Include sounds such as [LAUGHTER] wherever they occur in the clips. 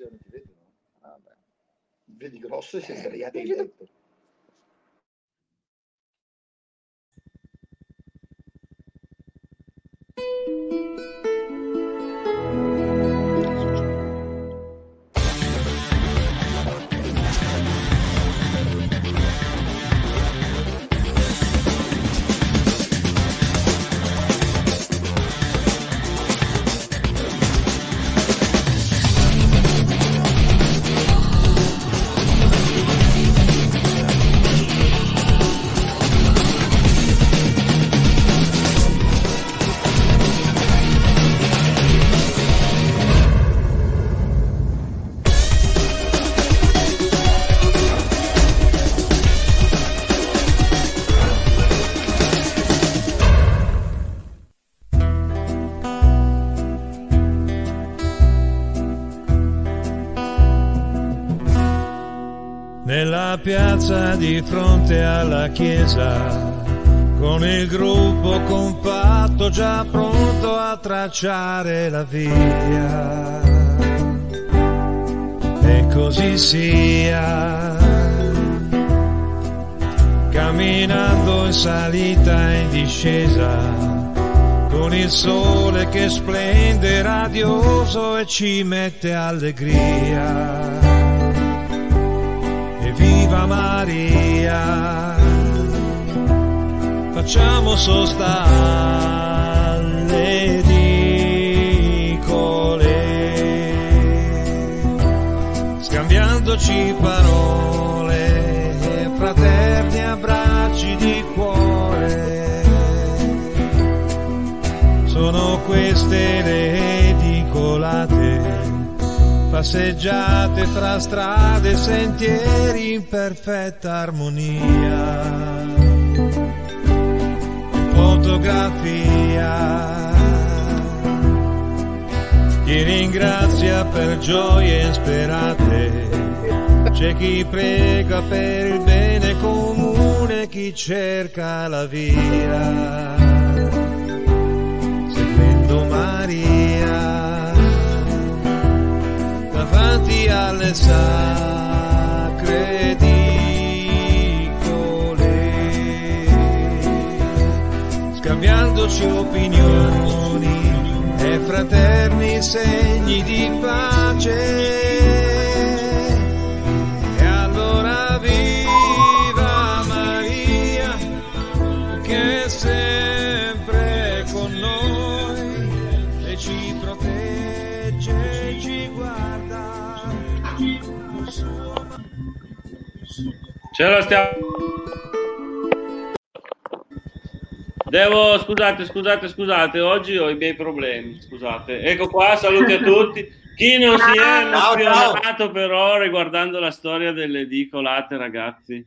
televisione ti vedono? Ah, Vedi grosso e sei sdraiato in letto. Piazza di fronte alla chiesa, con il gruppo compatto già pronto a tracciare la via. E così sia, camminando in salita e in discesa, con il sole che splende radioso e ci mette allegria viva Maria. Facciamo sosta alle edicole, scambiandoci parole, fraterni abbracci di cuore. Sono queste le edicolate passeggiate fra strade e sentieri in perfetta armonia. Fotografia chi ringrazia per gioie insperate, c'è chi prega per il bene comune, chi cerca la via. Seguendo Maria davanti alle sacre edicole, scambiandoci opinioni e fraterni segni di pace. Ce la stiamo. Devo, scusate, scusate, scusate, oggi ho i miei problemi, scusate. Ecco qua, saluti a [LAUGHS] tutti. Chi non si è emozionato però riguardando la storia delle edicolate, ragazzi?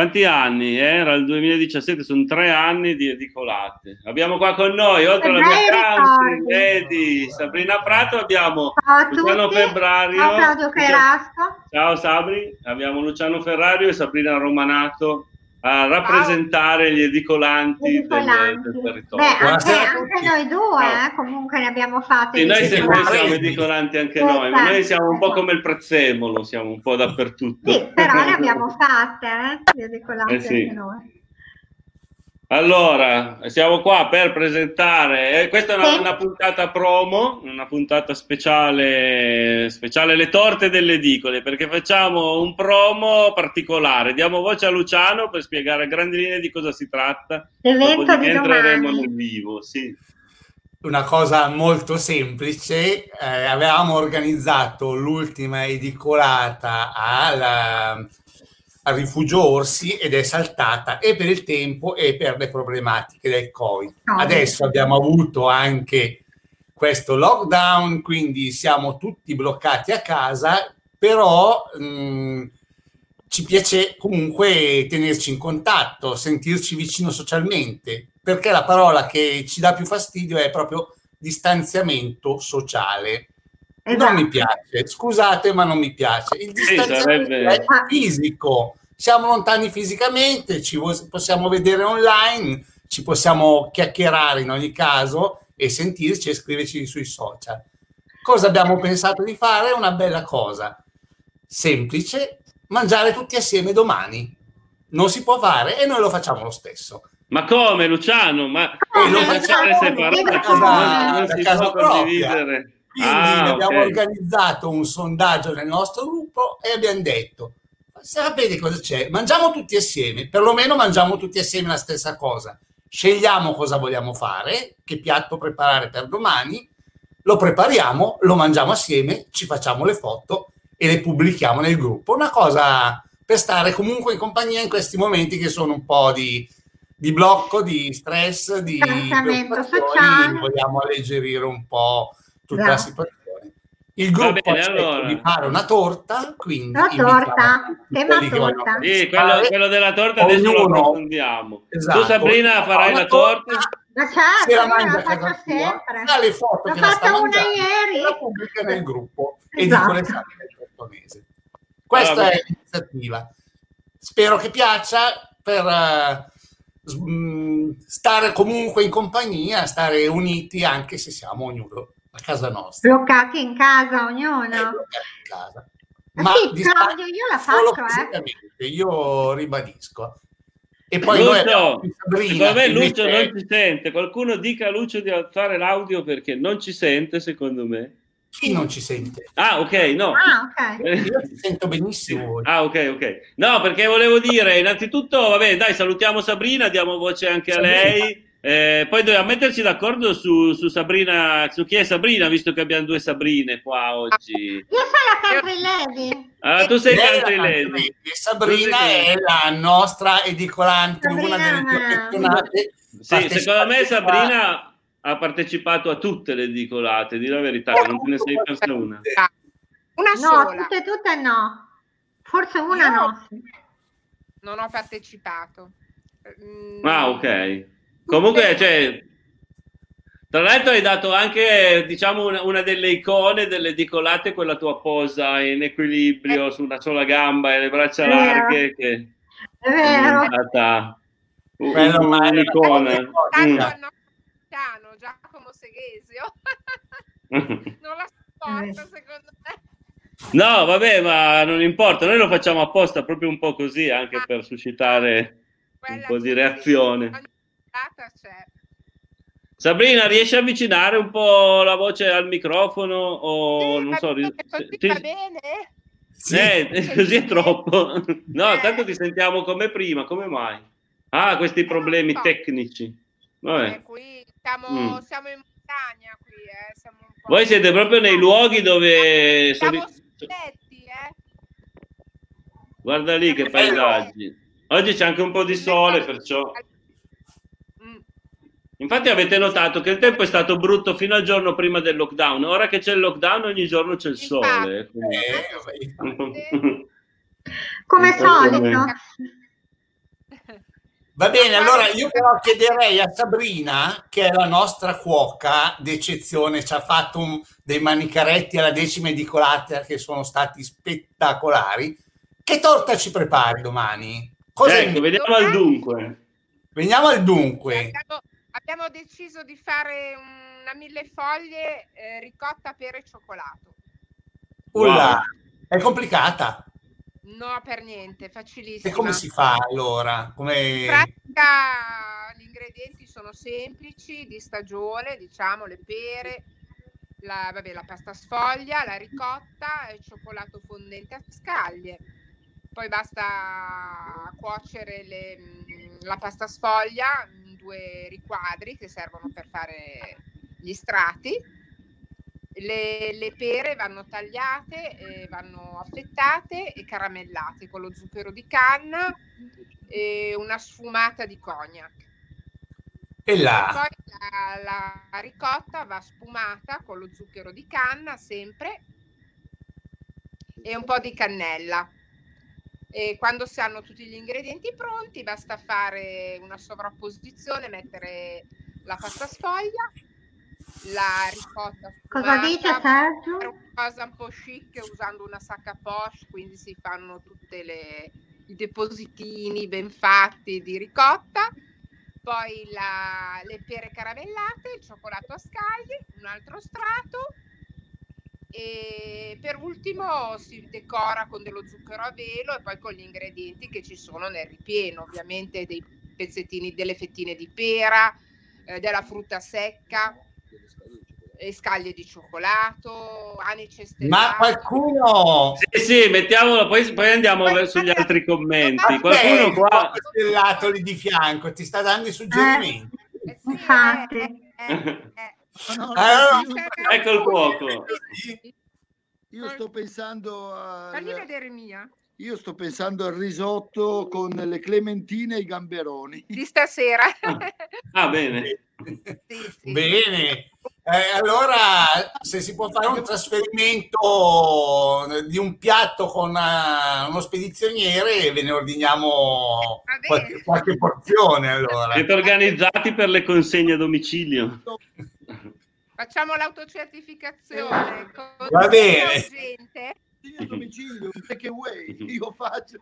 Quanti anni? eh? Era il 2017, sono tre anni di edicolate. Abbiamo qua con noi, oltre alla mia country, vedi, Sabrina Prato, abbiamo Ciao Luciano tutti, Febbrario. ciao Claudio Carrasco. Ciao Sabri, abbiamo Luciano Ferrario e Sabrina Romanato a rappresentare gli edicolanti, del- Edicolanti. Del, territorio. Beh, anche, anche noi due eh, comunque ne abbiamo fatte. Sì, di noi siamo, edicolanti. siamo compresi. edicolanti anche Esatto, noi, ma noi siamo un po' esatto. come il prezzemolo, siamo un po' dappertutto. Sì, però ne [LAUGHS] abbiamo fatte eh, di edicolanti Eh sì. anche noi. Allora, siamo qua per presentare, eh, questa è una, una puntata promo, una puntata speciale, speciale le torte delle edicole, perché facciamo un promo particolare. Diamo voce a Luciano per spiegare a grandi linee di cosa si tratta. L'evento di entreremo domani. nel vivo, sì. Una cosa molto semplice, eh, avevamo organizzato l'ultima edicolata al, al Rifugio Orsi ed è saltata e per il tempo e per le problematiche del Covid. Adesso abbiamo avuto anche questo lockdown, quindi siamo tutti bloccati a casa, però mh, ci piace comunque tenerci in contatto, sentirci vicino socialmente, perché la parola che ci dà più fastidio è proprio distanziamento sociale. Non Esatto. mi piace, scusate, ma non mi piace. Il Sì, distanziamento sarebbe- è fisico. Siamo lontani fisicamente, ci possiamo vedere online, ci possiamo chiacchierare in ogni caso e sentirci e scriverci sui social. cosa abbiamo pensato di fare? Una bella cosa semplice, mangiare tutti assieme domani. Non si può fare e noi lo facciamo lo stesso. Ma come Luciano? Ma E lo non facciamo casa, non, non si può propria. Quindi Ah, abbiamo ok. organizzato un sondaggio nel nostro gruppo e abbiamo detto, sapete cosa c'è? Mangiamo tutti assieme, perlomeno mangiamo tutti assieme la stessa cosa. Scegliamo cosa vogliamo fare, che piatto preparare per domani, lo prepariamo, lo mangiamo assieme, ci facciamo le foto e le pubblichiamo nel gruppo. Una cosa per stare comunque in compagnia in questi momenti che sono un po' di, di blocco, di stress, di sociale. vogliamo alleggerire un po' tutta la Esatto. situazione. Il gruppo bene, allora. di fare una torta, quindi La invitiamo torta, tema torta. Sì, quello, quello della torta adesso lo Ognuno- approfondiamo. Esatto. Tu Sabrina farai Una la torta? Ma se certo, la mangia la faccio sempre. fa le foto L'ho che la sta fatta una mangiando ieri. la pubblica nel gruppo e Esatto. dico le sale del tortonese. Questa Vabbè. è l'iniziativa. Spero che piaccia per mh, stare comunque in compagnia, stare uniti anche se siamo ognuno a casa nostra. Bloccati in casa ognuno. Eh, bloccati in casa. Ma sì, di Claudio, io la faccio, eh. io ribadisco. E poi noi Lucio, qui Sabrina, secondo me Lucio non ci sente. Qualcuno dica a Lucio di fare l'audio perché non ci sente, secondo me. chi non ci sente? Ah, ok, no. Ah, ok. Io ti sento benissimo. Ah, ok, ok. No, perché volevo dire, innanzitutto, vabbè, dai, salutiamo Sabrina, diamo voce anche a Sabrina. lei. Eh, poi dobbiamo metterci d'accordo su, su Sabrina, su chi è Sabrina, visto che abbiamo due Sabrine qua oggi. Io sono la country lady. Ah, tu sei country lady. Sabrina è la nostra edicolante, una delle più affezionate. Sì, secondo me. Sabrina ha partecipato a tutte le edicolate, di la verità, non te ne sei persa una. Una No, sola, tutte e tutte no. Forse una Io- no. non ho partecipato. Ah, ok. Comunque, cioè, tra l'altro hai dato anche, diciamo, una, una delle icone delle edicolate, quella tua posa in equilibrio su una sola gamba e le braccia È vero. larghe, che È è vero. stata un- è- un'icona. Tanto Mm. piano, Giacomo Seghesio. [LAUGHS] non la sopporta, secondo me. No, vabbè, ma non importa, noi lo facciamo apposta proprio un po' così, anche per suscitare un po' di reazione. C'è. Sabrina, riesci a avvicinare un po' la voce al microfono o Sì, non so, bene, ri- così ti- va bene? Sì. Eh, [LAUGHS] così è troppo. No, Eh. tanto ti sentiamo come prima, come mai? Ah, questi problemi so. tecnici. Eh, Vabbè. qui siamo, Mm. siamo in montagna qui, eh, siamo un po'... Voi siete proprio nei luoghi dove... sono- Siamo spietti, eh. Guarda lì che paesaggi. Oggi c'è anche un po' di sole, perciò... Infatti avete notato che il tempo è stato brutto fino al giorno prima del lockdown. Ora che c'è il lockdown ogni giorno c'è il sole. quindi- Eh, Come solito. Va bene, allora io però chiederei a Sabrina, che è la nostra cuoca d'eccezione, ci ha fatto un- dei manicaretti alla decima edicolata che sono stati spettacolari. Che torta ci prepari domani? Cosa Ecco, vediamo al dunque. Veniamo al dunque. Abbiamo, abbiamo deciso di fare una mille foglie eh, ricotta per e cioccolato. Ulla, è complicata. No, per niente, facilissima. E come si fa allora? Come... In pratica gli ingredienti sono semplici, di stagione, diciamo, le pere, la, vabbè, la pasta sfoglia, la ricotta e il cioccolato fondente a scaglie. Poi basta cuocere le- la pasta sfoglia due riquadri che servono per fare gli strati. Le, le pere vanno tagliate, vanno affettate e caramellate con lo zucchero di canna e una sfumata di cognac. E là, Poi la, la ricotta va sfumata con lo zucchero di canna sempre e un po' di cannella. E quando si hanno tutti gli ingredienti pronti, basta fare una sovrapposizione, mettere la pasta sfoglia, la ricotta Cosa sfumata, dice Sergio? una cosa un po' chic usando una sacca poche, quindi si fanno tutti i depositini ben fatti di ricotta, poi la- le pere caramellate, il cioccolato a scaglie, un altro strato E per ultimo si decora con dello zucchero a velo e poi con gli ingredienti che ci sono nel ripieno, ovviamente dei pezzettini, delle fettine di pera, eh, della frutta secca, e scaglie di cioccolato, anice stellato. Ma qualcuno... Sì, sì, mettiamolo, poi, poi andiamo Poi- verso gli altri commenti. Qualcuno qua... stellato lì di fianco ti sta dando i suggerimenti. Eh sì, Infatti. eh, eh, eh. No, no, Allora, io, Ecco il cuoco. io sto pensando Fagli al, vedere mia. io sto pensando al risotto con le clementine e i gamberoni. Di stasera. Ah, bene. Sì, sì. Bene, Eh, allora se si può fare un trasferimento di un piatto con eh, uno spedizioniere ve ne ordiniamo qualche, qualche porzione allora. Siete organizzati per le consegne a domicilio? Facciamo l'autocertificazione. con Va bene. gente. A domicilio, un take away, io faccio.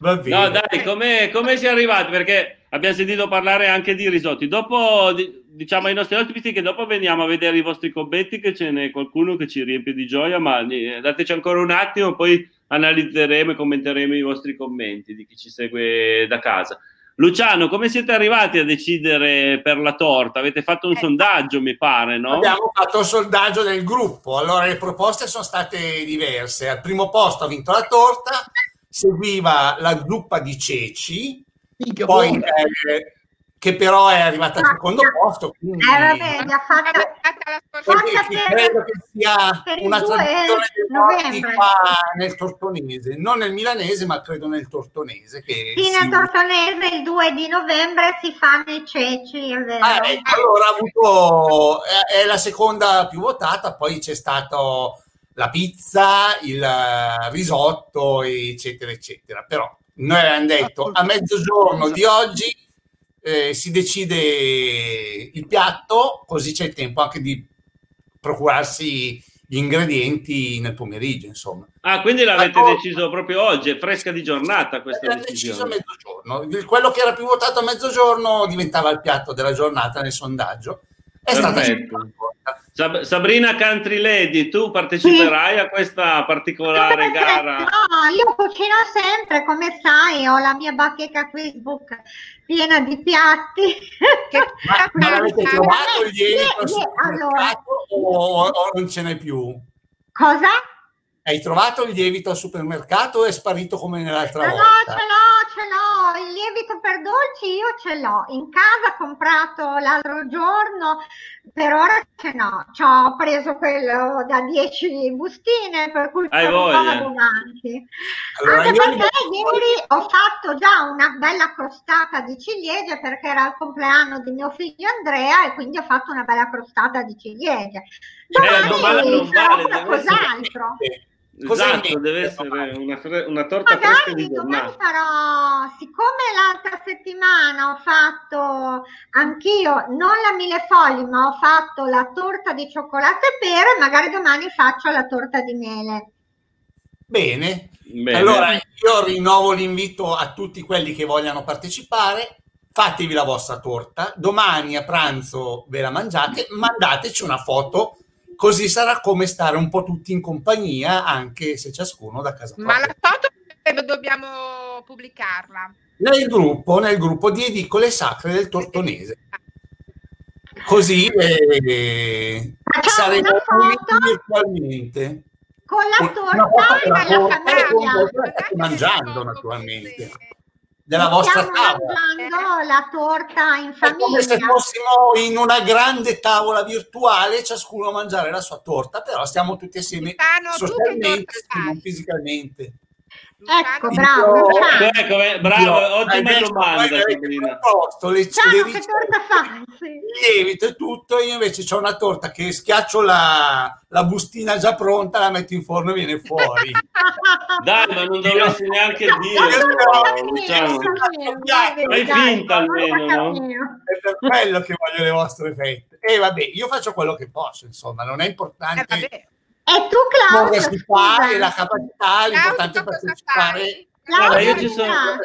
Va bene. No, dai, come, come si è arrivati? Perché abbiamo sentito parlare anche di risotti. Dopo, di- diciamo ai nostri ospiti che dopo veniamo a vedere i vostri commenti, che ce n'è qualcuno che ci riempie di gioia, ma eh, dateci ancora un attimo, poi analizzeremo e commenteremo i vostri commenti di chi ci segue da casa. Luciano, come siete arrivati a decidere per la torta? Avete fatto un Eh. sondaggio, mi pare, no? Abbiamo fatto il sondaggio del gruppo, allora le proposte sono state diverse. Al primo posto ha vinto la torta, seguiva la zuppa di ceci, Minchia, poi eh, che però è arrivata al secondo posto. Quindi Eh vabbè, l'ha fatta Per- credo che sia una 2 tradizione novembre. qua nel tortonese, non nel milanese, ma credo nel tortonese. Che Sì, nel. Tortonese il 2 di novembre si fanno i ceci, è vero. Ah, ecco, allora avuto, è, la seconda più votata, poi c'è stato la pizza, il eh, risotto, eccetera, eccetera. Però noi abbiamo detto a mezzogiorno di oggi eh, si decide il piatto, così c'è il tempo anche di procurarsi gli ingredienti nel pomeriggio, insomma. Ah, quindi l'avete Ma- deciso proprio oggi, è fresca di giornata questa Era deciso a decisione. mezzogiorno. Quello che era più votato a mezzogiorno diventava il piatto della giornata nel sondaggio. È stata Perfetto. Sab- Sabrina Country Lady, tu parteciperai a questa particolare gara? No, io cucino sempre, come sai, ho la mia bacheca Facebook piena di piatti. [LAUGHS] Che- [LAUGHS] Ma, ma l'avete trovato il lievito Sì, al sì, supermercato o, o non ce n'è più? Cosa? Hai trovato il lievito al supermercato o è sparito come nell'altra No, no, volta? ce l'ho, ce l'ho, il lievito per dolci io ce l'ho. In casa ho comprato l'altro giorno, per ora ce n'ho. Ci ho preso quello da 10 bustine, per cui Hai voglia? abbondanti. Allora, Anche perché li- ieri ho fatto già una bella crostata di ciliegie perché era il compleanno di mio figlio Andrea e quindi ho fatto una bella crostata di ciliegie. Eh, domani non vale, deve essere- qualcos'altro. Cosa Esatto, deve essere una, fre- una torta fresca Magari di domani farò, siccome l'altra settimana ho fatto anch'io, non la mille fogli, ma ho fatto la torta di cioccolato e pere, magari domani faccio la torta di mele. Bene. Bene. Allora io rinnovo l'invito a tutti quelli che vogliano partecipare. Fatevi la vostra torta, domani a pranzo ve la mangiate, mandateci una foto, così sarà come stare un po' tutti in compagnia, anche se ciascuno da casa Ma propria. la foto dobbiamo pubblicarla? Nel gruppo, nel gruppo di edicole sacre del Tortonese. Così eh, saremo foto uniti virtualmente. con la Una foto torta della alla torta e con famiglia. voi che state mangiando Foto naturalmente. Della vostra Stiamo tavola. mangiando la torta in È come se famiglia. fossimo in una grande tavola virtuale, ciascuno a mangiare la sua torta, però stiamo tutti assieme che socialmente, non fisicamente. Ecco, Luciano, bravo. Ecco, eh, bravo, Io- ottima adesso domanda, proposto le, Luciano, le che torta fa? Sì. lievito e tutto, io invece ho una torta che schiaccio la, la bustina già pronta, la metto in forno e viene fuori. [LAUGHS] Dai, ma non dovresti neanche dai, Fai finta almeno, no? È per quello che voglio le vostre fette. E vabbè, io faccio quello che posso, insomma, non è Eh, importante vabbè. E tu, Claudio, si fa scusa. e la capacità, l'importante è partecipare Claudio, io ci sono-.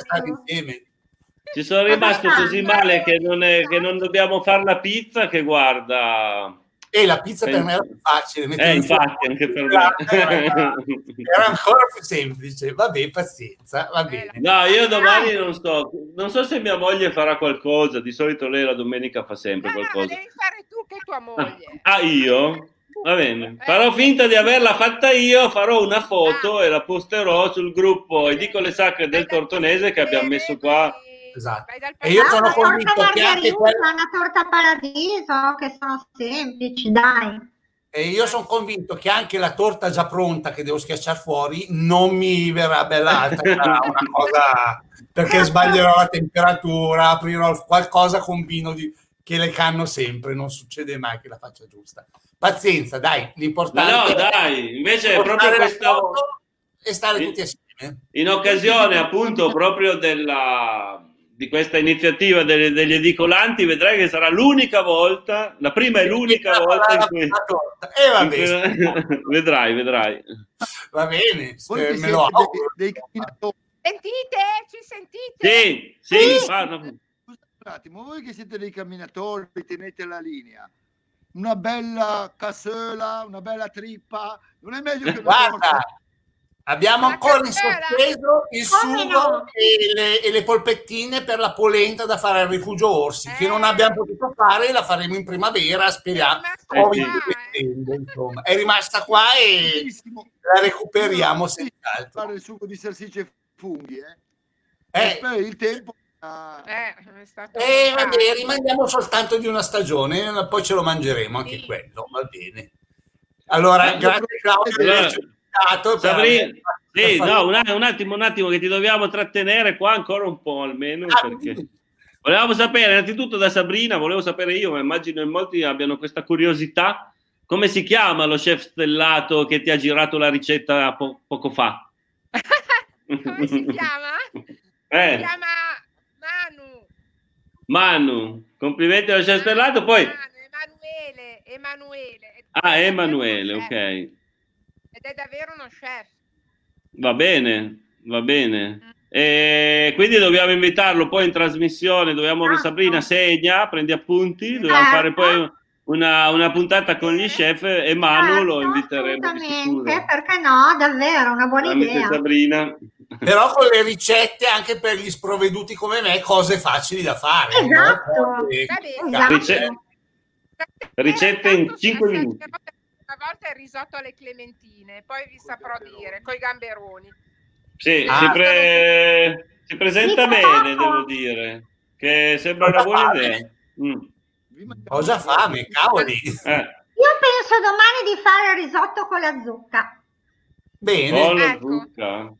Ci sono rimasto così male che non, è- che non dobbiamo fare la pizza che guarda, E la pizza per me era più facile. Eh, infatti, anche per Era, me. [LAUGHS] era ancora più semplice. Vabbè, pazienza, va bene. No, io domani non so, non so se mia moglie farà qualcosa, di solito lei la domenica fa sempre No, no, ma qualcosa. devi fare tu che tua moglie. Ah, io? Va bene, farò finta di averla fatta io, farò una foto e la posterò sul gruppo Edicole Sacre del Tortonese che abbiamo messo qua. Esatto. E io sono convinto che anche quella- una torta paradiso, che sono semplici, dai. E io sono convinto che anche la torta già pronta che devo schiacciare fuori non mi verrà bella alta, sarà una [LAUGHS] cosa perché sbaglierò la temperatura, aprirò qualcosa, combino di, che le canno sempre, non succede mai che la faccia giusta. Pazienza, dai, Ma l'importante no, dai, invece è proprio la questa e stare tutti assieme. in occasione appunto proprio della di questa iniziativa delle- degli edicolanti, vedrai che sarà l'unica volta, la prima e l'unica volta in cui... La. E va in bene, [LAUGHS] vedrai, vedrai. va bene, eh, me lo auguro. dei, dei camminatori, Sentite? Ci sentite? Sì, sì, Sì. un attimo, voi che siete dei camminatori, tenete la linea, una bella cassola, una bella trippa, non è meglio che una Guarda, abbiamo La ancora in sospeso il Come sugo no? e, le, e le polpettine per la polenta da fare al rifugio orsi, che non Eh. abbiamo potuto fare, la faremo in primavera, speriamo. È rimasta qua, eh. È rimasta qua e Benissimo. la recuperiamo senz'altro. fare il sugo di salsicce e funghi, eh. Eh, il tempo ah, Eh, è stato eh, vabbè, rimandiamo soltanto di una stagione, poi ce lo mangeremo anche Sì. quello, va bene. Allora, Eh, grazie Claudio per averci invitato per Sabrina, sì, no, un, un attimo, un attimo che ti dobbiamo trattenere qua ancora un po' almeno Ah, perché volevamo sapere innanzitutto da Sabrina, volevo sapere io, ma immagino in molti abbiano questa curiosità, come si chiama lo chef stellato che ti ha girato la ricetta po- poco fa? [LAUGHS] Come si chiama? Si Eh, chiama Manu. Manu, complimenti allo chef stellato, poi... Manu, Emanuele, Emanuele. Ah, Emanuele, ok. Ed è davvero uno chef. Va bene, va bene. E quindi dobbiamo invitarlo poi in trasmissione, dobbiamo Certo. Sabrina segna, prendi appunti, dobbiamo Certo. fare poi una, una puntata con gli chef e Manu lo Certo, inviteremo assolutamente, perché no, davvero, una buona Tramite idea. Sabrina. Però con le ricette anche per gli sprovveduti come me, cose facili da fare. Esatto. no? Bene. Esatto. Rice- Ricette in Tanto cinque se- se- minuti. Una volta il risotto alle clementine, poi vi saprò dire, coi gamberoni. Sì, Ah. si, pre- si presenta bene, devo dire, che sembra una buona idea. Mm. Ho già fame, cavoli. Eh, Io penso domani di fare il risotto con la zucca. Bene. oh, la Ecco. zucca.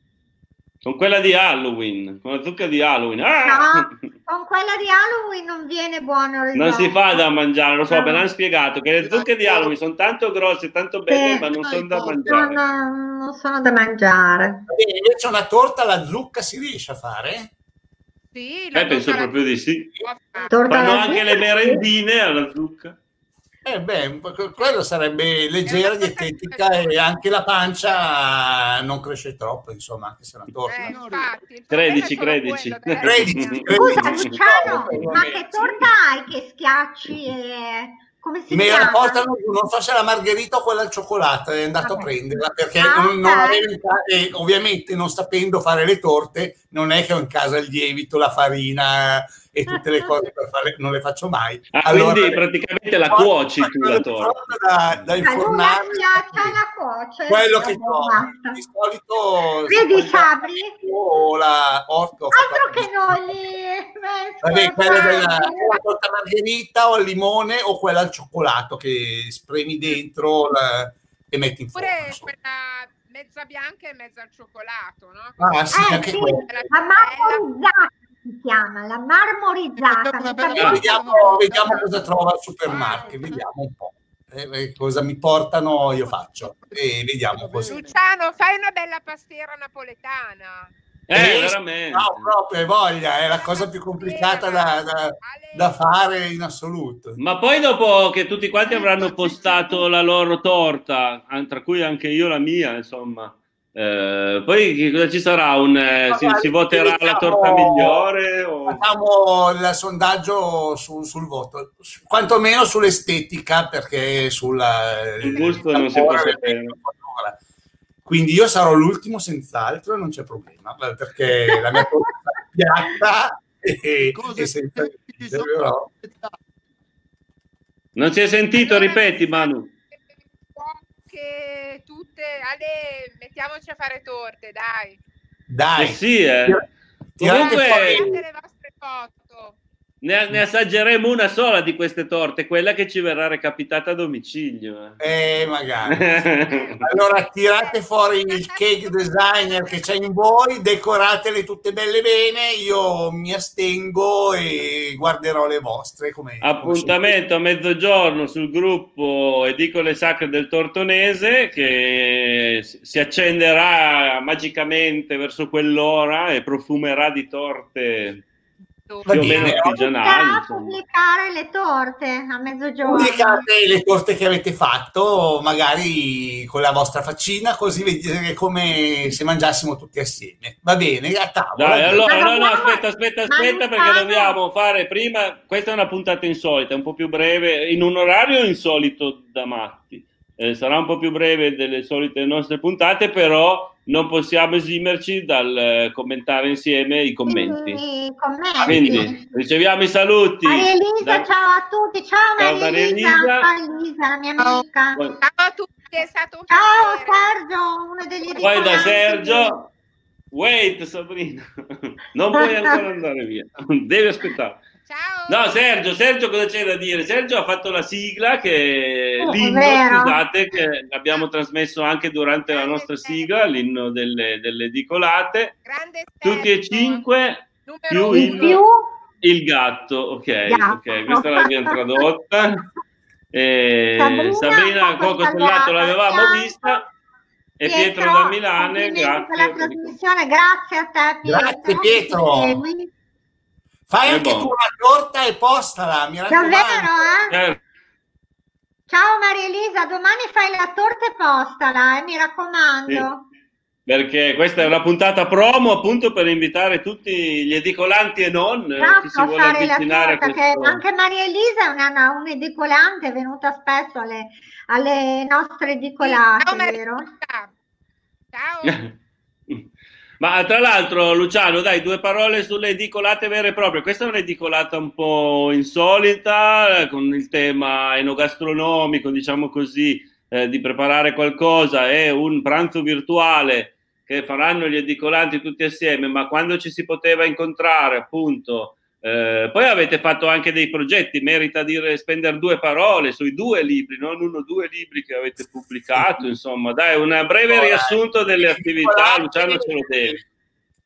Con quella di Halloween, con la zucca di Halloween. Ah! No, [LAUGHS] con quella di Halloween non viene buono il risotto. Non si fa da mangiare, lo so, No. me l'hanno spiegato che le zucche di Halloween sono tanto grosse, tanto belle, ma non sono da mangiare. no, non sono da mangiare. Va bene, invece una torta alla zucca si riesce a fare? Sì, Eh, penso proprio di sì. Torta Fanno anche zucca, le sì. merendine alla zucca. Eh beh, quello sarebbe leggera, dietetica e anche la pancia non cresce troppo, insomma, anche se è una torta. Eh, infatti, il 13, problema è 13. solo quello, Credici, Scusa. Luciano, No, ma eh, che torta hai che schiacci e... come si Me chiama? la portano giù, non so se la margherita o quella al cioccolato, è andato Vabbè. a prenderla perché Ah, non, non avevo in ca- e ovviamente non sapendo fare le torte, non è che ho in casa il lievito, la farina e tutte le cose per fare, non le faccio mai. Ah, quindi praticamente la cuoci tu la torta. Da, da infornare. la cuoce. Quello che ho, di solito Vedi Sabri? o la orto Altro che non. Vabbè, quella della torta margherita o al limone o quella al cioccolato che spremi dentro la- e metti in forno. Oppure quella mezza bianca e mezza al cioccolato, no? Ah, sì, Eh, anche sì, quella. la marmorizzata si chiama, la marmorizzata. Sapeva- Vediamo, vediamo cosa trova al supermarket, vediamo un po'. Eh, eh, cosa mi portano io faccio e vediamo così. Luciano, fai una bella pastiera napoletana. Eh, veramente. No, proprio hai voglia, è la cosa più complicata da, da- da fare in assoluto. Ma poi dopo che tutti quanti avranno postato la loro torta, an- tra cui anche io la mia, insomma, Eh, poi cosa ci sarà? Un, eh, si, si voterà la torta migliore? O... Facciamo il sondaggio su- sul voto, quantomeno sull'estetica, perché sulla Il gusto non si può sapere. Quindi io sarò l'ultimo senz'altro e non c'è problema, perché la mia torta [LAUGHS] è piatta e, Cose e senza però- Non si è sentito, ripeti Manu. Che tutte, Ale, mettiamoci a fare torte, dai. Dai, Eh sì, eh. Comunque- Mandate le vostre foto. Ne, ne assaggeremo una sola di queste torte, quella che ci verrà recapitata a domicilio. eh. Eh, magari. Allora tirate fuori il cake designer che c'è in voi, decoratele tutte belle bene, io mi astengo e guarderò le vostre. Come, Appuntamento a mezzogiorno sul gruppo Edicole Sacre del Tortonese che si accenderà magicamente verso quell'ora e profumerà di torte più o meno artigianali. Pubblicare le torte a mezzogiorno. Pubblicate le torte che avete fatto, magari con la vostra faccina, così vedete come se mangiassimo tutti assieme. Va bene, a tavola. Dai, allora, no, no, aspetta, aspetta, aspetta, perché dobbiamo fare prima. Questa è una puntata insolita, un po' più breve, in un orario insolito da matti. Eh, sarà un po' più breve delle solite nostre puntate, però non possiamo esimerci dal eh, commentare insieme i commenti. I commenti. Quindi riceviamo i saluti. Maria Elisa, da- ciao a tutti. Ciao, Ciao, Maria, Elisa. Elisa. Ciao Elisa, la mia amica. Poi, Ciao a tutti, è stato un Ciao piacere. Sergio, uno degli poi da. Sergio. Wait, Sabrina, [LAUGHS] non puoi ancora andare via, devi aspettare. Ciao. No, Sergio, Sergio cosa c'è da dire? Sergio ha fatto la sigla che Oh, l'inno, scusate, che abbiamo trasmesso anche durante la nostra sigla, l'inno delle, delle edicolate. Grande Tutti e Sergio, cinque più il- più, il gatto, ok, Gatto. ok, questa l'abbiamo tradotta. Eh, Sabrina, Sabrina poco Coco Stellato l'avevamo fianco. vista e Pietro, da Milano, complimenti per la grazie. trasmissione, grazie a te Pietro. Grazie, Pietro. Fai anche tu una torta e postala, mi raccomando. Davvero, eh? Eh, Ciao Maria Elisa, domani fai la torta e postala, eh, mi raccomando. perché questa è una puntata promo appunto per invitare tutti gli edicolanti e non eh, Bravo chi si vuole fare la avvicinare torta, questo. che anche Maria Elisa è una, un edicolante, è venuta spesso alle, alle nostre edicolate, Ciao, Maria. vero? Ciao. Ma tra l'altro, Luciano, dai, due parole sulle edicolate vere e proprie. Questa è un'edicolata un po' insolita, eh, con il tema enogastronomico, diciamo così, eh, di preparare qualcosa e un pranzo virtuale che faranno gli edicolanti tutti assieme, ma quando ci si poteva incontrare, appunto. Eh, poi avete fatto anche dei progetti, merita dire spendere due parole sui due libri, non uno o due libri che avete pubblicato, [LAUGHS] insomma, dai, un breve riassunto delle attività, Luciano ce lo devi.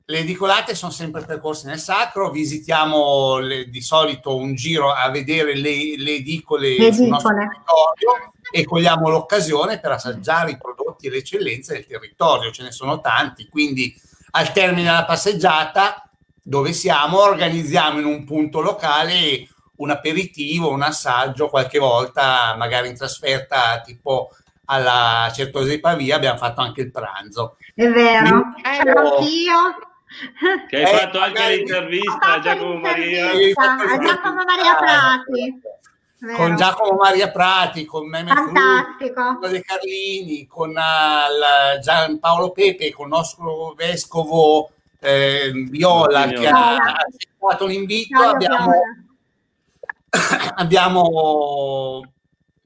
Le edicolate sono sempre percorsi nel sacro, visitiamo le- di solito un giro a vedere le, le edicole Le sul nostro territorio e cogliamo l'occasione per assaggiare i prodotti e le eccellenze del territorio, ce ne sono tanti, quindi al termine della passeggiata dove siamo organizziamo in un punto locale un aperitivo, un assaggio, qualche volta magari in trasferta tipo alla Certosa di Pavia abbiamo fatto anche il pranzo. È vero, Eh, c'ero anch'io. Che hai Eh, fatto anche magari- l'intervista a Giacomo Maria. A Giacomo Maria Prati. Vero. con Giacomo Maria Prati, con Meme Fantastico. con De Carlini, con uh, la- Gianpaolo Pepe, con il nostro vescovo eh, Viola che ha accettato l'invito. Ciao, Abbiamo, [COUGHS] abbiamo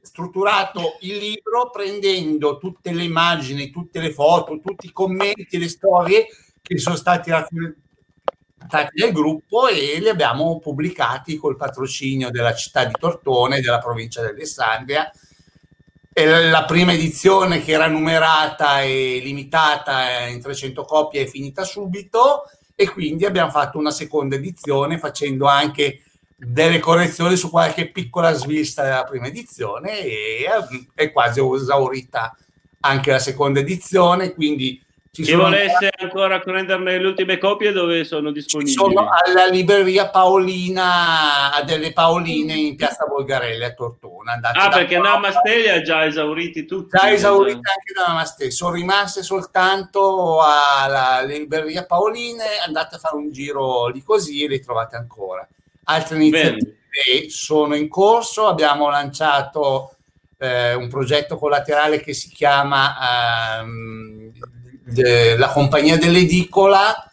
strutturato il libro prendendo tutte le immagini, tutte le foto, tutti i commenti, le storie che sono stati raccontati del gruppo e li abbiamo pubblicati col patrocinio della città di Tortone e della provincia di Alessandria. La prima edizione che era numerata e limitata in 300 copie è finita subito. E quindi abbiamo fatto una seconda edizione facendo anche delle correzioni su qualche piccola svista della prima edizione e è quasi esaurita anche la seconda edizione, quindi Ci Chi volesse ancora prenderne le ultime copie dove sono disponibili? sono alla libreria Paolina, a delle Paoline in piazza Volgarelli a Tortona. Andate Ah, perché qua. Namaste ha già esauriti tutti. già esaurite anche da Namaste. Sono rimaste soltanto alla libreria Paoline. Andate a fare un giro lì così e le trovate ancora. Altre iniziative sono in corso. Abbiamo lanciato eh, un progetto collaterale che si chiama ehm, de- La compagnia dell'edicola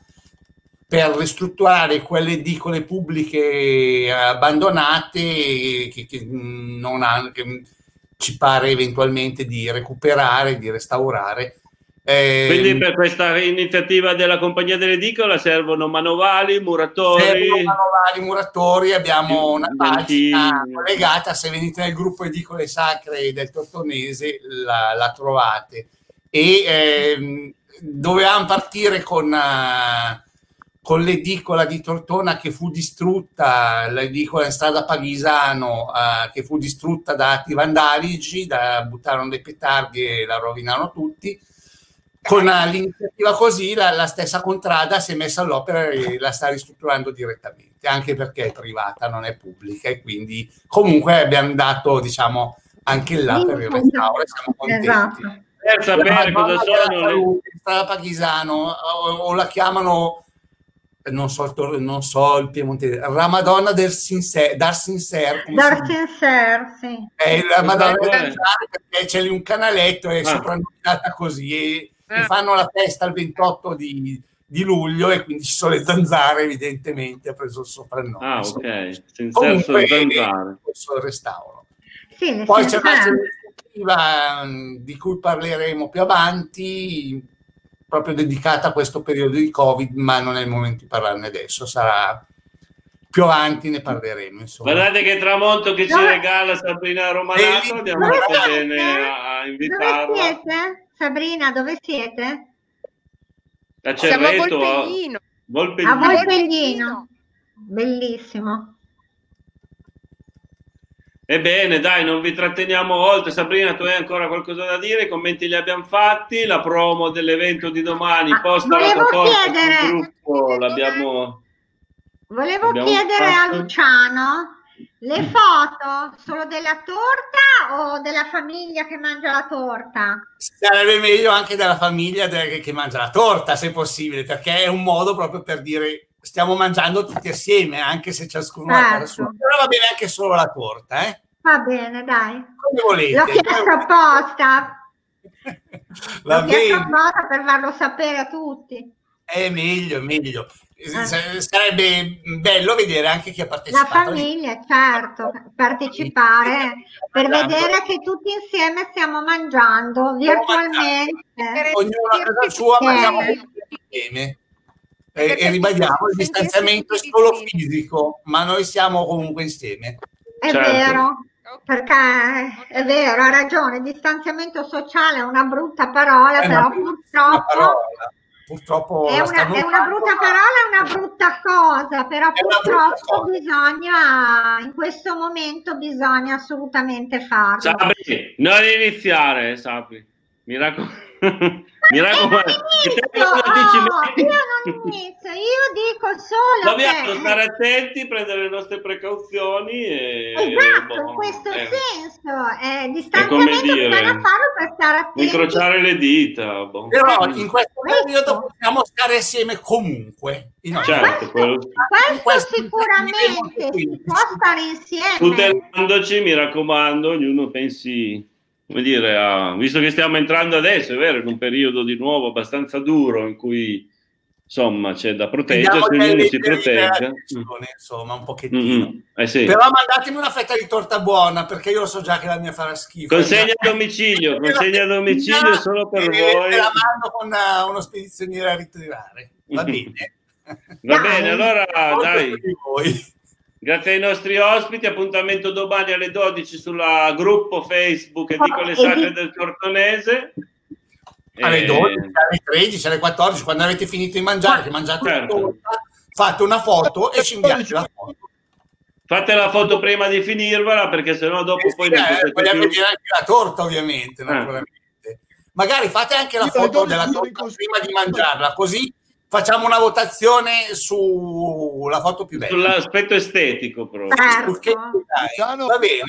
per ristrutturare quelle edicole pubbliche abbandonate che, che non hanno, che ci pare eventualmente di recuperare, di restaurare. Eh, Quindi per questa iniziativa della compagnia dell'edicola servono manovali, muratori. servono manovali muratori, abbiamo una pagina collegata, se venite nel gruppo Edicole Sacre del Tortonese la, la trovate. E ehm, dovevamo partire con, eh, con l'edicola di Tortona che fu distrutta, l'edicola in strada Paghisano eh, che fu distrutta da atti vandalici, da, buttarono dei petardi e la rovinarono tutti. Con eh, l'iniziativa così la, la stessa contrada si è messa all'opera e la sta ristrutturando direttamente, anche perché è privata, non è pubblica e quindi comunque abbiamo dato diciamo anche là per il restauro siamo contenti. Esatto. Per sapere La cosa sono le... Paghisano o, o la chiamano non so, il tor- non so il piemontese Ramadonna del Sincer, dar Sincer come si dice? Darsin sì. è la Madonna del Sincer perché c'è lì un canaletto e è Ah. soprannominata così e, e Ah. fanno la festa il 28 di, di luglio e quindi ci sono le zanzare evidentemente ha preso il soprannome Ah, ok. Senso comunque zanzare. questo è il restauro Sì, poi c'è mh, di cui parleremo più avanti, proprio dedicata a questo periodo di Covid, ma non è il momento di parlarne adesso, sarà più avanti ne parleremo. Insomma. Guardate che tramonto che ci Dove- regala Sabrina Romanato, Dove abbiamo Dove fatto siete? bene a Dove invitarla. siete? Sabrina, dove siete? A Siamo a Cerreto, a Volpegnino. Volpegnino. A. Volpegnino. Bellissimo. Ebbene, dai, non vi tratteniamo oltre. Sabrina, tu hai ancora qualcosa da dire? I commenti li abbiamo fatti. La promo dell'evento di domani, Ah, posta la volevo tua porta chiedere- gruppo, l'abbiamo... Volevo Abbiamo chiedere fatto- a Luciano le foto solo della torta o della famiglia che mangia la torta? Sarebbe meglio anche della famiglia che mangia la torta, se possibile, perché è un modo proprio per dire stiamo mangiando tutti assieme, anche se ciascuno ha Certo. sua. Però va bene anche solo la torta, eh? Va bene, dai. Come volete. L'ho chiesto apposta. [LAUGHS] Va L'ho chiesto bene. apposta per farlo sapere a tutti. È meglio, è meglio. Eh. Sarebbe bello vedere anche chi ha La partecipato. famiglia, certo, partecipare per Esatto. vedere che tutti insieme stiamo mangiando virtualmente. Ognuno a casa sua, ma siamo Eh. tutti insieme. Perché E, e ribadiamo, il distanziamento è solo fisico, ma noi siamo comunque insieme. È Certo. vero, perché è vero, ha ragione, distanziamento sociale è una brutta parola, È però brutta purtroppo parola. Purtroppo è una, è una brutta parola, è una brutta cosa, però purtroppo cosa. bisogna, in questo momento bisogna assolutamente farlo. Sapri, non iniziare, Sapri. Mi raccomando. [LAUGHS] Mi raccomando. Io non inizio, io non inizio, io dico solo Dobbiamo che... stare attenti, prendere le nostre precauzioni e Esatto, boh, in questo eh, senso, eh, distanziamento dire, per stare attenti. incrociare le dita. boh. Però in questo Questo. periodo possiamo stare assieme comunque. I nostri- Certo, quello sì. In Questo questo sicuramente si può stare insieme. tutelandoci, mi raccomando, ognuno pensi, come dire, a- visto che stiamo entrando adesso, è vero, in un periodo di nuovo abbastanza duro in cui insomma c'è da proteggersi, Vediamo ognuno si protegga. relazioni, Insomma, un Mm, pochettino. mm. Eh sì. Però mandatemi una fetta di torta buona perché io lo so già che la mia farà schifo. Consegna a domicilio, consegna a domicilio solo per E voi. Te la mando con uh, uno spedizioniere a ritirare. Va bene. Va Dai. bene, allora dai. Grazie ai nostri ospiti, appuntamento domani alle 12 sulla gruppo Facebook Dico le Sacre del Tortonese. Alle Eh, 12, alle 13, alle 14, quando avete finito di mangiare, che mangiate la Certo. torta, fate una foto e ci inviate la foto. Fate la foto prima di finirvela perché sennò dopo Eh sì, poi non eh, vogliamo più... vedere anche la torta, ovviamente, Ah. naturalmente. magari fate anche la Io foto della 12 sono in torta prima di mangiarla, così facciamo una votazione sulla foto più bella. Sull'aspetto estetico proprio. Certo. Che- dai, Luciano- va bene,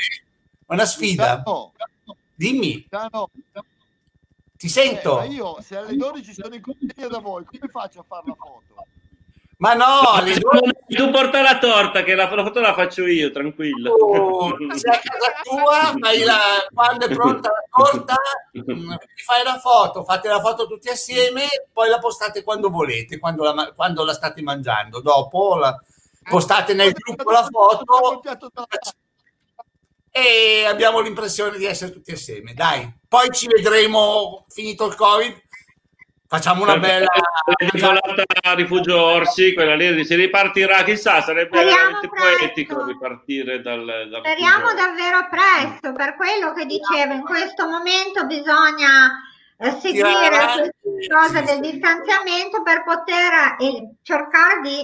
una sfida. No, Dimmi, no, ti sento. ma io se alle 12 sono in compagnia da voi, come faccio a fare la foto? Ma no, alle Tu porta la torta, che la, la foto la faccio io, tranquillo. Oh, sei a casa tua, fai la, quando è pronta la torta, mm, fai la foto, fate la foto tutti assieme, poi la postate quando volete, quando la, quando la state mangiando. Dopo la, postate nel gruppo la foto e abbiamo l'impressione di essere tutti assieme. Dai, poi ci vedremo finito il Covid. Facciamo una bella Isolata a rifugio Orsi, quella lì si ripartirà, chissà, sarebbe Speriamo veramente presto. poetico ripartire dal, dal Speriamo rifugio. davvero presto, per quello che dicevo, in questo momento bisogna eh, seguire Tirare. questa cosa del distanziamento per poter eh, cercare di,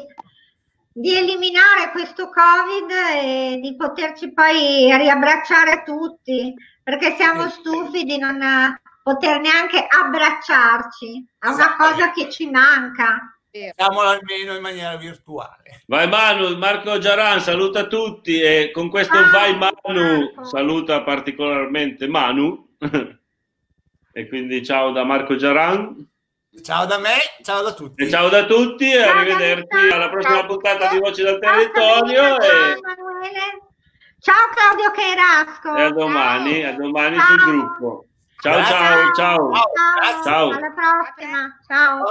di eliminare questo Covid e di poterci poi riabbracciare tutti, perché siamo stufi di non eh, poter neanche abbracciarci, è una cosa che ci manca. Facciamolo almeno in maniera virtuale. Vai Manu, Marco Giaran saluta tutti e con questo Ciao, vai Manu Marco. saluta particolarmente Manu [LAUGHS] e quindi ciao da Marco Giaran Ciao da me, ciao da tutti. e ciao da tutti e Ciao, arrivederci alla prossima Ciao. puntata di Voci dal Territorio ciao, e, Emanuele. Ciao Claudio Cheirasco. e a domani, a domani Ciao. sul gruppo. Ciao ciao ciao. Ciao. Ciao, Ciao. alla prossima. Ciao.